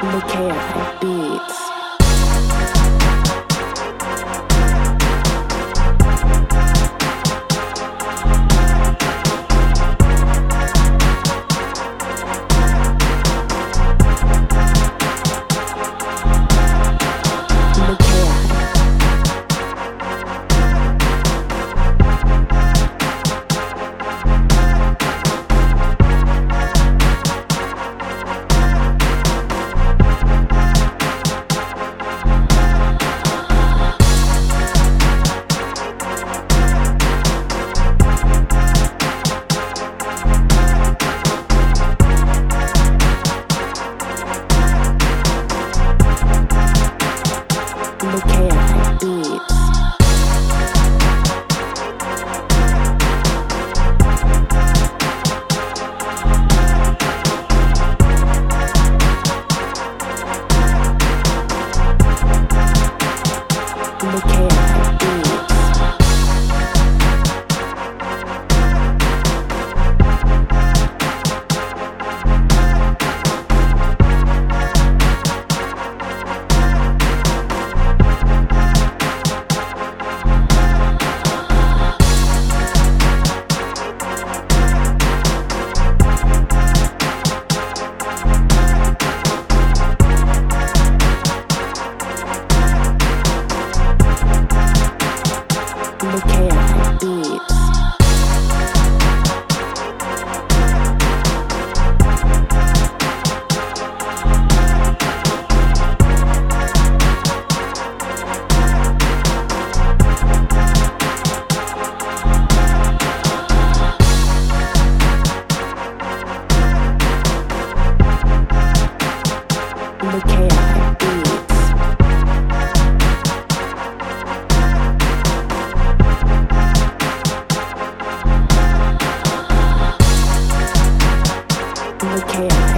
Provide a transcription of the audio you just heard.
Look careful, beats. The Chaotic chaos.